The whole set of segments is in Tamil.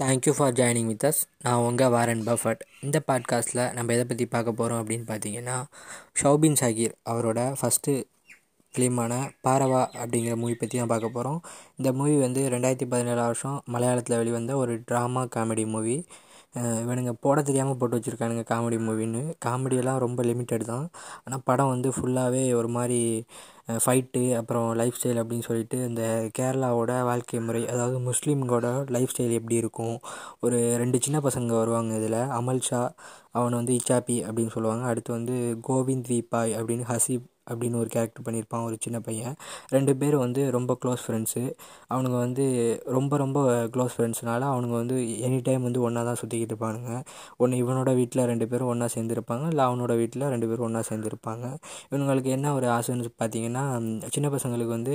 Thank you for joining with us நான் உங்கள் வாரன் பஃபட். இந்த பாட்காஸ்ட்டில் நம்ம எதை பற்றி பார்க்க போகிறோம் அப்படின்னு பார்த்தீங்கன்னா ஷௌபின் ஷாகிர் அவரோட ஃபஸ்ட்டு ஃபிலிமான பாரவா அப்படிங்கிற மூவி பற்றி தான் பார்க்க போகிறோம் இந்த மூவி வந்து ரெண்டாயிரத்தி பதினேழாம் வருஷம் மலையாளத்தில் வெளிவந்த ஒரு ட்ராமா காமெடி மூவி இவனுங்க போட தெரியாமல் போட்டு வச்சுருக்கானுங்க காமெடி மூவின்னு காமெடியெல்லாம் ரொம்ப லிமிட்டட் தான். ஆனால் படம் வந்து ஃபுல்லாகவே ஒரு மாதிரி ஃபைட்டு அப்புறம் லைஃப் ஸ்டைல் அப்படின்னு சொல்லிட்டு இந்த கேரளாவோட வாழ்க்கை முறை அதாவது முஸ்லீம்களோட லைஃப் ஸ்டைல் எப்படி இருக்கும்? ஒரு ரெண்டு சின்ன பசங்க வருவாங்க இதில் அமல் ஷா அவனை வந்து இச்சாப்பி அப்படின்னு சொல்லுவாங்க. அடுத்து வந்து கோவிந்த் தீபாய் அப்படின்னு ஹசீப் அப்படின்னு ஒரு கேரக்டர் பண்ணியிருப்பான் ஒரு சின்ன பையன். ரெண்டு பேரும் வந்து ரொம்ப க்ளோஸ் ஃப்ரெண்ட்ஸு அவனுங்க வந்து ரொம்ப ரொம்ப க்ளோஸ் ஃப்ரெண்ட்ஸ்னால அவனுங்க வந்து எனி டைம் வந்து ஒன்றா தான் சுற்றிக்கிட்டு இருப்பானுங்க. ஒன்று இவனோட வீட்டில் ரெண்டு பேரும் ஒன்றா சேர்ந்துருப்பாங்க இல்லை அவனோட வீட்டில் ரெண்டு பேரும் ஒன்றா சேர்ந்துருப்பாங்க. இவங்களுக்கு என்ன ஒரு ஆசைன்னு பார்த்தீங்கன்னா சின்ன பசங்களுக்கு வந்து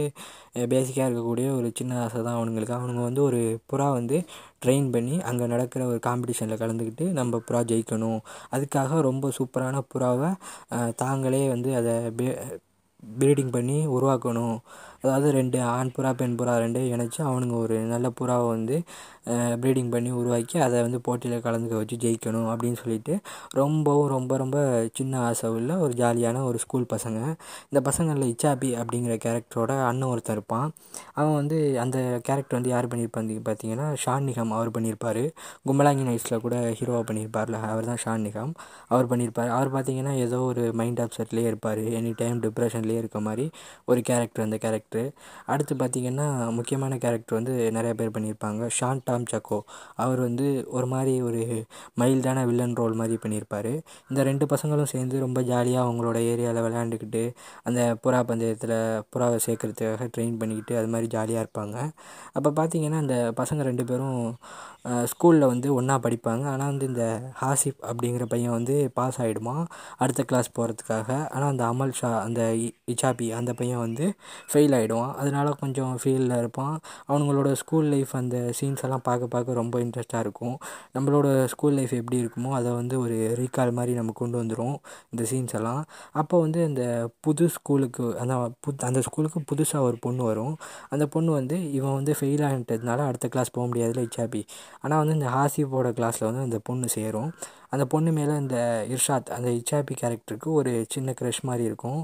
பேசிக்காக இருக்கக்கூடிய ஒரு சின்ன ஆசை தான் அவனுங்களுக்கு. அவனுங்க வந்து ஒரு புறா வந்து ட்ரெயின் பண்ணி அங்கே நடக்கிற ஒரு காம்படிஷனில் கலந்துக்கிட்டு நம்ம புறா ஜெயிக்கணும். அதுக்காக ரொம்ப சூப்பரான புறாவை தாங்களே வந்து அதை ப்ரீடிங் பண்ணி உருவாக்கணும். அதாவது ரெண்டு ஆண் புறா பெண் புறா ரெண்டையும் இணைச்சி அவனுங்க ஒரு நல்ல புறாவை வந்து ப்ரீடிங் பண்ணி உருவாக்கி அதை வந்து போட்டியில் கலந்துக்க வச்சு ஜெயிக்கணும் அப்படின்னு சொல்லிட்டு ரொம்பவும் ரொம்ப ரொம்ப சின்ன ஆசை உள்ள ஒரு ஜாலியான ஒரு ஸ்கூல் பசங்க. இந்த பசங்களில் இச்சாபி அப்படிங்கிற கேரக்டரோட அண்ணன் ஒருத்தன் இருப்பான். அவன் வந்து அந்த கேரக்டர் வந்து யார் பண்ணியிருப்பாங்க பார்த்தீங்கன்னா ஷான் நிகம் அவர் பண்ணியிருப்பார் கும்பலாங்கி நைட்ஸில் கூட ஹீரோவாக பண்ணியிருப்பார்ல அவர் தான் ஷான் நிகாம் அவர் பண்ணியிருப்பார் அவர் பார்த்தீங்கன்னா ஏதோ ஒரு மைண்ட் அப்செட்லேயே இருப்பார். எனி டைம் டிப்ரெஷன்லேயே இருக்க மாதிரி ஒரு கேரக்டர் அந்த கேரக்டர் அடுத்து பார்த்திங்கன்னா முக்கியமான கேரக்டர் வந்து நிறைய பேர் பண்ணியிருப்பாங்க. Shawn Tom Chaco. அவர் வந்து ஒரு மாதிரி ஒரு மைல்டான வில்லன் ரோல் மாதிரி பண்ணியிருப்பார். இந்த ரெண்டு பசங்களும் சேர்ந்து ரொம்ப ஜாலியாக அவங்களோட ஏரியாவில் விளையாண்டுக்கிட்டு அந்த புறா பந்தயத்தில் புறாவை சேர்க்குறதுக்காக ட்ரெயின் பண்ணிக்கிட்டு அது மாதிரி ஜாலியாக இருப்பாங்க. அப்போ பார்த்திங்கன்னா அந்த பசங்க ரெண்டு பேரும் ஸ்கூலில் வந்து ஒன்றா படிப்பாங்க. ஆனால் வந்து இந்த ஹாசிப் அப்படிங்கிற பையன் வந்து பாஸ் ஆகிடுமா அடுத்த கிளாஸ் போகிறதுக்காக ஆனால் அந்த அமல் ஷா அந்த இச்சாபி அந்த பையன் வந்து ஃபெயில் ஆகிடுவான் அதனால் கொஞ்சம் ஃபீலில் இருப்பான். அவனுங்களோட ஸ்கூல் லைஃப் அந்த சீன்ஸ் எல்லாம் பார்க்க பார்க்க ரொம்ப இன்ட்ரெஸ்ட்டாக இருக்கும். நம்மளோட ஸ்கூல் லைஃப் எப்படி இருக்குமோ அதை வந்து ஒரு ரீகால் மாதிரி நம்ம கொண்டு வந்துடும் இந்த சீன்ஸ் எல்லாம். அப்போ வந்து இந்த புது ஸ்கூலுக்கு அந்த புத் அந்த ஸ்கூலுக்கு புதுசாக ஒரு பொண்ணு வரும். அந்த பொண்ணு வந்து இவன் வந்து ஃபெயில் ஆகிட்டதுனால அடுத்த கிளாஸ் போக முடியாதுல இச்சாபி. ஆனால் வந்து இந்த ஹாசிஃபோட கிளாஸில் வந்து அந்த பொண்ணு சேரும். அந்த பொண்ணு மேலே இந்த இர்ஷாத் அந்த இச்சாபி கேரக்டருக்கு ஒரு சின்ன க்ரஷ் மாதிரி இருக்கும்.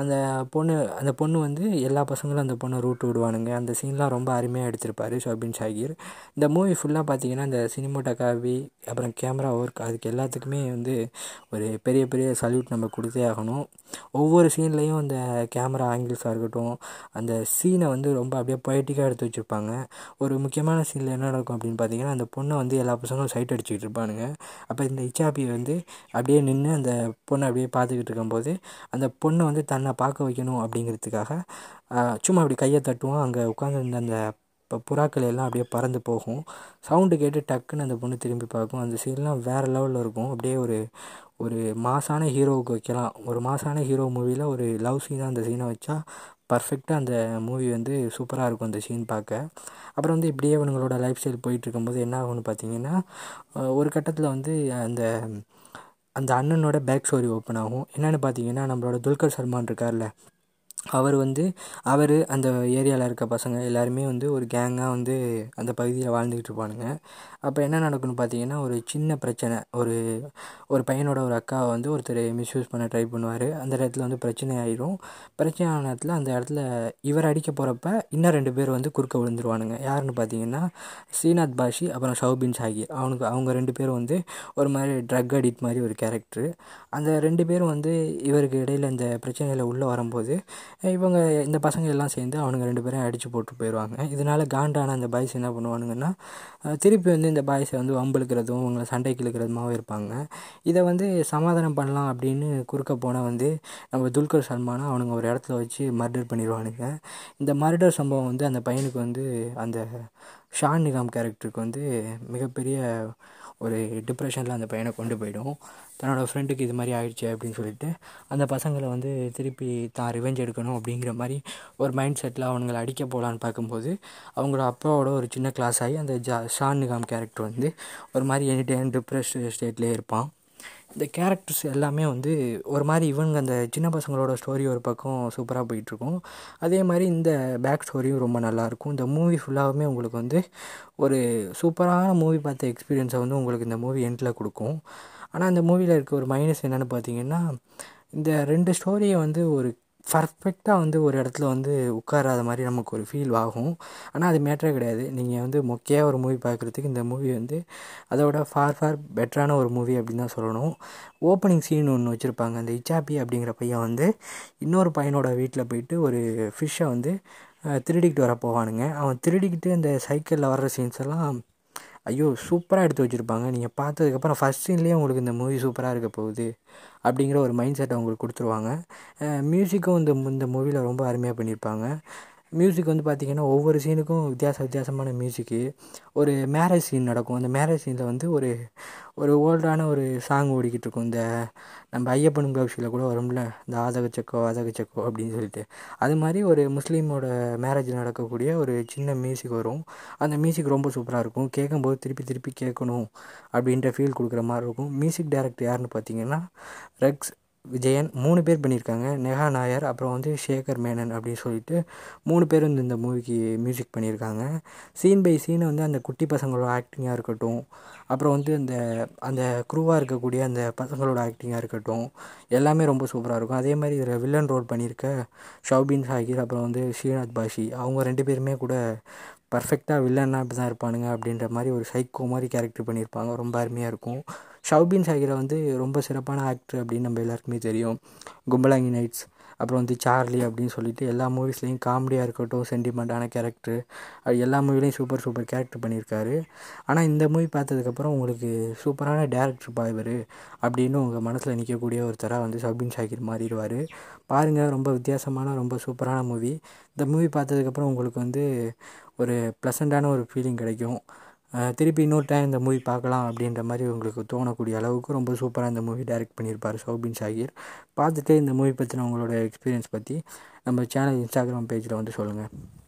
அந்த பொண்ணு அந்த பொண்ணு வந்து எல்லா பசங்களும் அந்த பொண்ணை ரூட்டு விடுவானுங்க. அந்த சீன்லாம் ரொம்ப அருமையாக எடுத்திருப்பார் ஷோபின் ஷாகிர் இந்த மூவி ஃபுல்லாக பார்த்தீங்கன்னா இந்த சினிமோட்டோகிராஃபி அப்புறம் கேமரா ஒர்க் அதுக்கு எல்லாத்துக்குமே வந்து ஒரு பெரிய பெரிய சல்யூட் நம்ம கொடுத்தே ஆகணும். ஒவ்வொரு சீன்லேயும் அந்த கேமரா ஆங்கிள்ஸாக இருக்கட்டும் அந்த சீனை வந்து ரொம்ப அப்படியே பொயட்டிக்காக எடுத்து வச்சுருப்பாங்க. ஒரு முக்கியமான சீனில் என்ன நடக்கும் அப்படின்னு பார்த்தீங்கன்னா அந்த பொண்ணை வந்து எல்லா பசங்களும் சைட் அடிச்சுக்கிட்டு இருப்பானுங்க. அப்போ இந்த ஹிஜாபி வந்து அப்படியே நின்று அந்த பொண்ணை அப்படியே பார்த்துக்கிட்டு இருக்கும்போது அந்த பொண்ணை வந்து தன்னை பார்க்க வைக்கணும் அப்படிங்கிறதுக்காக சும்மா அப்படி கையை தட்டுவோம். அங்கே உட்காந்துருந்த அந்த இப்போ புறாக்கள் எல்லாம் அப்படியே பறந்து போகும். சவுண்டு கேட்டு டக்குன்னு அந்த பொண்ணு திரும்பி பார்க்கும். அந்த சீன்லாம் வேறு லெவலில் இருக்கும். அப்படியே ஒரு ஒரு மாசான ஹீரோவுக்கு வைக்கலாம். ஒரு மாசான ஹீரோ மூவியில் ஒரு லவ் சீனாக அந்த சீனை வச்சா பர்ஃபெக்டாக அந்த மூவி வந்து சூப்பராக இருக்கும் அந்த சீன் பார்க்க. அப்புறம் வந்து இப்படியே இவனுங்களோட லைஃப் ஸ்டைல் போயிட்டுருக்கும்போது என்ன ஆகும்னு பார்த்தீங்கன்னா ஒரு கட்டத்தில் வந்து அந்த அந்த அண்ணனோட பேக் ஸ்டோரி ஓப்பன் ஆகும். என்னென்னு பார்த்தீங்கன்னா நம்மளோட துல்கர் சல்மான் இருக்கார்ல அவர் வந்து அவர் அந்த ஏரியாவில் இருக்க பசங்க எல்லாருமே வந்து ஒரு கேங்காக வந்து அந்த பகுதியில் வாழ்ந்துக்கிட்டு இருப்பானுங்க. அப்போ என்ன நடக்கும்னு பார்த்தீங்கன்னா ஒரு சின்ன பிரச்சனை. ஒரு ஒரு பையனோட ஒரு அக்காவை வந்து ஒருத்தர் மிஸ்யூஸ் பண்ண ட்ரை பண்ணுவார். அந்த இடத்துல வந்து பிரச்சனை ஆயிரும். பிரச்சனை ஆன இடத்துல அந்த இடத்துல இவர் அடிக்க போகிறப்ப இன்னும் ரெண்டு பேர் வந்து குறுக்க விழுந்துருவானுங்க. யாருன்னு பார்த்தீங்கன்னா ஸ்ரீநாத் பாஷி அப்புறம் ஷௌபின் ஷாகிர் அவனுக்கு அவங்க ரெண்டு பேரும் வந்து ஒரு மாதிரி ட்ரக் அடிக்ட் மாதிரி ஒரு கேரக்டர் அந்த ரெண்டு பேரும் வந்து இவருக்கு இடையில் இந்த பிரச்சனையில் உள்ளே வரும்போது இவங்க இந்த பசங்க எல்லாம் சேர்ந்து அவனுங்க ரெண்டு பேரும் அடித்து போட்டு போயிடுவாங்க இதனால் காண்டான அந்த பாய்ஸ் என்ன பண்ணுவானுங்கன்னா திருப்பி வந்து இந்த பாய்ஸை வந்து வம்புழுக்கிறதும் அவங்கள சண்டைக்கு இழுக்கிறதுமாகவும் இருப்பாங்க. இதை வந்து சமாதானம் பண்ணலாம் அப்படின்னு குறுக்க போனால் வந்து நம்ம துல்கர் சல்மானை அவனுங்க ஒரு இடத்துல வச்சு மர்டர் பண்ணிடுவானுங்க இந்த மர்டர் சம்பவம் வந்து அந்த பையனுக்கு வந்து அந்த ஷான் நிகாம் கேரக்டருக்கு வந்து மிகப்பெரிய ஒரு டிப்ரெஷனில் அந்த பையனை கொண்டு போயிடும். தன்னோடய ஃப்ரெண்டுக்கு இது மாதிரி ஆயிடுச்சு அப்படின்னு சொல்லிட்டு அந்த பசங்களை வந்து திருப்பி தான் ரிவெஞ்ச் எடுக்கணும் அப்படிங்கிற மாதிரி ஒரு மைண்ட் செட்டில் அவனுங்களை அடிக்க போகலான்னு பார்க்கும்போது அவங்களோட அப்பாவோட ஒரு சின்ன கிளாஸ் ஆகி அந்த ஜா ஷான் நிகாம் கேரக்டர் வந்து ஒரு மாதிரி எனி டைம் டிப்ரெஷ் ஸ்டேட்லேயே இருப்பான். இந்த கேரக்டர்ஸ் எல்லாமே வந்து ஒரு மாதிரி இவங்க அந்த சின்ன பசங்களோட ஸ்டோரி ஒரு பக்கம் சூப்பராக போயிட்டுருக்கும். அதே மாதிரி இந்த பேக் ஸ்டோரியும் ரொம்ப நல்லாயிருக்கும் இந்த மூவி ஃபுல்லாகவுமே உங்களுக்கு வந்து ஒரு சூப்பரான மூவி பார்த்த எக்ஸ்பீரியன்ஸை வந்து உங்களுக்கு இந்த மூவி எண்டில் கொடுக்கும். ஆனால் இந்த மூவியில் இருக்க ஒரு மைனஸ் என்னென்னு பார்த்தீங்கன்னா இந்த ரெண்டு ஸ்டோரியை வந்து ஒரு பர்ஃபெக்டாக வந்து ஒரு இடத்துல வந்து உட்காராத மாதிரி நமக்கு ஒரு ஃபீல் ஆகும். ஆனால் அது மேட்டரே கிடையாது. நீங்கள் வந்து மொக்கையாக ஒரு மூவி பார்க்குறதுக்கு இந்த மூவி வந்து அதோட ஃபார் ஃபார் பெட்டரான ஒரு மூவி அப்படின்னு தான் சொல்லணும். ஓப்பனிங் சீன் ஒன்று வச்சுருப்பாங்க. அந்த இச்சாப்பி அப்படிங்கிற பையன் வந்து இன்னொரு பையனோட வீட்டில் போயிட்டு ஒரு ஃபிஷ்ஷை வந்து திருடிக்கிட்டு வர போவானுங்க. அவன் திருடிக்கிட்டு அந்த சைக்கிளில் வர்ற சீன்ஸ் எல்லாம் ஐயோ சூப்பராக எடுத்து வச்சுருப்பாங்க. நீங்கள் பார்த்ததுக்கப்புறம் ஃபஸ்ட் சீன்லேயே உங்களுக்கு இந்த மூவி சூப்பராக இருக்க போகுது அப்படிங்கிற ஒரு மைண்ட் செட்டை உங்களுக்கு கொடுத்துருவாங்க. மியூசிக்கும் இந்த இந்த மூவியில் ரொம்ப அருமையாக பண்ணியிருப்பாங்க. மியூசிக் வந்து பார்த்திங்கன்னா ஒவ்வொரு சீனுக்கும் வித்தியாச வித்தியாசமான மியூசிக்கு ஒரு மேரேஜ் சீன் நடக்கும். அந்த மேரேஜ் சீனில் வந்து ஒரு ஒரு ஓல்டான ஒரு சாங் ஓடிக்கிட்டு இருக்கும். இந்த நம்ம ஐயப்பன் கவுஷியில் கூட வரும்ல? இந்த ஆதக சக்கோ ஆதக சக்கோ அப்படின்னு சொல்லிட்டு. அது மாதிரி ஒரு முஸ்லீமோட மேரேஜ் நடக்கக்கூடிய ஒரு சின்ன மியூசிக் வரும். அந்த மியூசிக் ரொம்ப சூப்பராக இருக்கும். கேட்கும்போது திருப்பி திருப்பி கேட்கணும் அப்படின்ற ஃபீல் கொடுக்குற மாதிரி இருக்கும். மியூசிக் டைரக்டர் யாருன்னு பார்த்தீங்கன்னா ரெக்ஸ் விஜயன் மூணு பேர் பண்ணியிருக்காங்க. நெஹா நாயர் அப்புறம் வந்து ஷேகர் மேனன் அப்படின்னு சொல்லிட்டு மூணு பேர் வந்து இந்த மூவிக்கு மியூசிக் பண்ணியிருக்காங்க. சீன் பை சீன் வந்து அந்த குட்டி பசங்களோட ஆக்டிங்காக இருக்கட்டும் அப்புறம் வந்து அந்த அந்த குரூவாக இருக்கக்கூடிய அந்த பசங்களோட ஆக்டிங்காக இருக்கட்டும் எல்லாமே ரொம்ப சூப்பராக இருக்கும். அதே மாதிரி இதில் வில்லன் ரோல் பண்ணியிருக்க ஷவுபின் சாகிர் அப்புறம் வந்து ஸ்ரீநாத் பாஷி அவங்க ரெண்டு பேருமே கூட பர்ஃபெக்டாக வில்லன்னா இப்படி தான் இருப்பானுங்க அப்படின்ற மாதிரி ஒரு சைக்கோ மாதிரி கேரக்டர் பண்ணியிருப்பாங்க. ரொம்ப அருமையாக இருக்கும். ஷவுபின் சாகிரா வந்து ரொம்ப சிறப்பான ஆக்டர் அப்படின்னு நம்ம எல்லாருக்குமே தெரியும். கும்பலாங்கி நைட்ஸ் அப்புறம் வந்து சார்லி அப்படின்னு சொல்லிட்டு எல்லா மூவிஸ்லேயும் காமெடியாக இருக்கட்டும் சென்டிமெண்ட்டான கேரக்டர் எல்லா மூவிலையும் சூப்பர் சூப்பர் கேரக்டர் பண்ணியிருக்காரு. ஆனால் இந்த மூவி பார்த்ததுக்கப்புறம் உங்களுக்கு சூப்பரான டேரக்டர்ப்பா இவர் அப்படின்னு உங்கள் மனசில் நிற்கக்கூடிய ஒருத்தராக வந்து சபின் ஷாகிர் மாறிடுவார். பாருங்கள் ரொம்ப வித்தியாசமான ரொம்ப சூப்பரான மூவி இந்த மூவி பார்த்ததுக்கப்புறம் உங்களுக்கு வந்து ஒரு ப்ளசண்ட்டான ஒரு ஃபீலிங் கிடைக்கும். திருப்பி இன்னொரு டைம் இந்த மூவி பார்க்கலாம் அப்படின்ற மாதிரி உங்களுக்கு தோணக்கூடிய அளவுக்கு ரொம்ப சூப்பராக இந்த மூவி டைரக்ட் பண்ணியிருப்பார் சௌபின் ஷாகிர் பார்த்துட்டு இந்த மூவி பற்றின உங்களோட எக்ஸ்பீரியன்ஸ் பற்றி நம்ம சேனல் இன்ஸ்டாகிராம் பேஜில் வந்து சொல்லுங்கள்